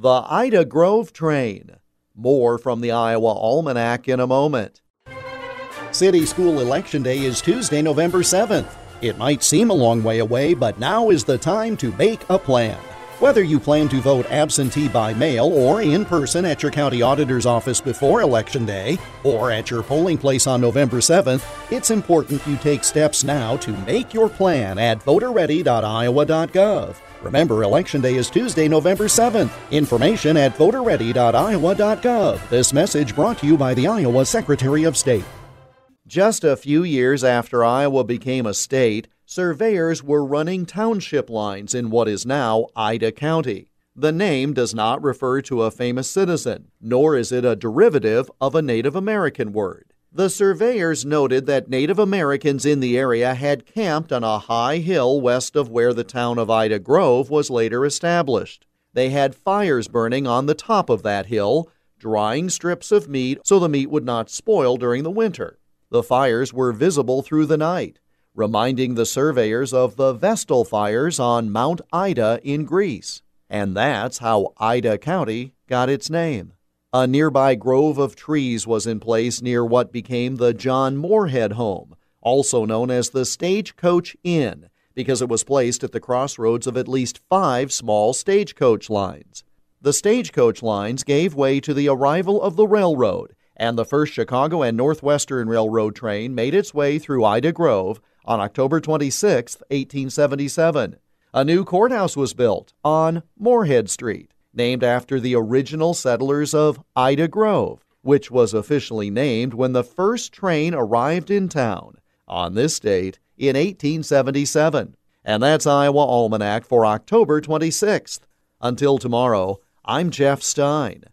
The Ida Grove Train. More from the Iowa Almanac in a moment. City School Election Day is Tuesday, November 7th. It might seem a long way away, but now is the time to make a plan. Whether you plan to vote absentee by mail or in person at your county auditor's office before Election Day, or at your polling place on November 7th, it's important you take steps now to make your plan at voterready.iowa.gov. Remember, Election Day is Tuesday, November 7th. Information at voterready.iowa.gov. This message brought to you by the Iowa Secretary of State. Just a few years after Iowa became a state, surveyors were running township lines in what is now Ida County. The name does not refer to a famous citizen, nor is it a derivative of a Native American word. The surveyors noted that Native Americans in the area had camped on a high hill west of where the town of Ida Grove was later established. They had fires burning on the top of that hill, drying strips of meat so the meat would not spoil during the winter. The fires were visible through the night, reminding the surveyors of the Vestal fires on Mount Ida in Greece. And that's how Ida County got its name. A nearby grove of trees was in place near what became the John Moorhead home, also known as the Stagecoach Inn, because it was placed at the crossroads of at least five small stagecoach lines. The stagecoach lines gave way to the arrival of the railroad, and the first Chicago and Northwestern Railroad train made its way through Ida Grove on October 26, 1877. A new courthouse was built on Moorhead Street, named after the original settlers of Ida Grove, which was officially named when the first train arrived in town on this date in 1877. And that's Iowa Almanac for October 26th. Until tomorrow, I'm Jeff Stein.